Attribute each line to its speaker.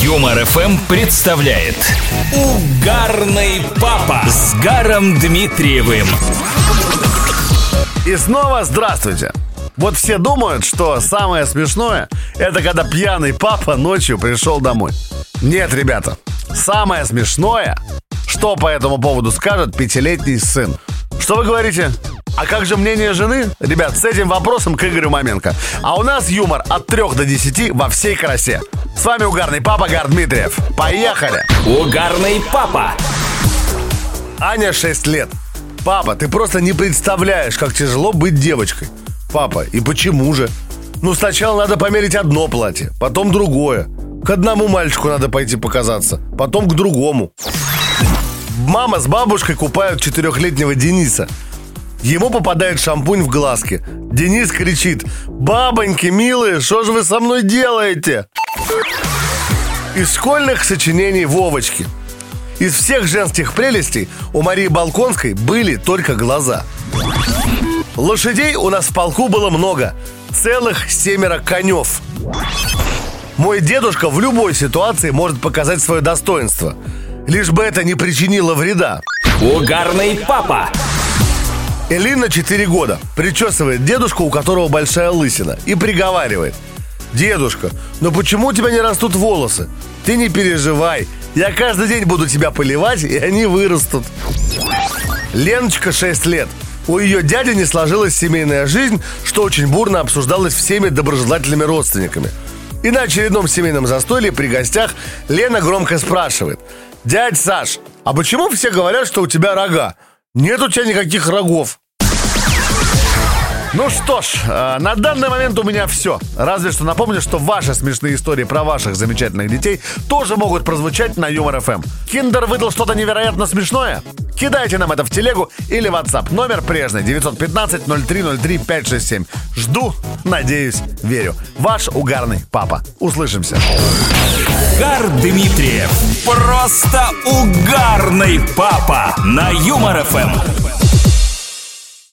Speaker 1: Юмор ФМ представляет Угарный папа с Гаром Дмитриевым.
Speaker 2: И снова здравствуйте. Вот все думают, что самое смешное Это когда пьяный папа ночью пришел домой Нет, ребята Самое смешное Что по этому поводу скажет пятилетний сын Что вы говорите? А как же мнение жены? Ребят, с этим вопросом к Игорю Маменко А у нас юмор от 3 до 10 во всей красе С вами угарный папа Гар Дмитриев Поехали!
Speaker 1: Угарный папа.
Speaker 2: Аня 6 лет. Папа, ты просто не представляешь, как тяжело быть девочкой. Папа, и почему же? Ну, сначала надо померить одно платье, потом другое. К одному мальчику надо пойти показаться, потом к другому. Мама с бабушкой купают четырехлетнего Дениса. Ему попадает шампунь в глазки. Денис кричит «Бабоньки, милые, что же вы со мной делаете?» Из школьных сочинений Вовочки – из всех женских прелестей у Марии Балконской были только глаза. Лошадей у нас в полку было много. Целых семеро конев. Мой дедушка в любой ситуации может показать свое достоинство. Лишь бы это не причинило вреда.
Speaker 1: Угарный папа.
Speaker 2: Элина 4 года. Причесывает дедушку, у которого большая лысина. И приговаривает. Дедушка, но почему у тебя не растут волосы? Ты не переживай. Я каждый день буду тебя поливать, и они вырастут. Леночка 6 лет. У ее дяди не сложилась семейная жизнь, что очень бурно обсуждалось всеми доброжелательными родственниками. И на очередном семейном застолье при гостях Лена громко спрашивает. «Дядь Саш, а почему все говорят, что у тебя рога? Нет у тебя никаких рогов». Ну что ж, э, на данный момент у меня все. Разве что напомню, что ваши смешные истории про ваших замечательных детей тоже могут прозвучать на Юмор ФМ. Киндер выдал что-то невероятно смешное? Кидайте нам это в телегу или в WhatsApp. Номер прежний 915 0303 567. Жду, надеюсь, верю. Ваш угарный папа. Услышимся.
Speaker 1: Гар Дмитриев. Просто угарный папа на Юмор ФМ.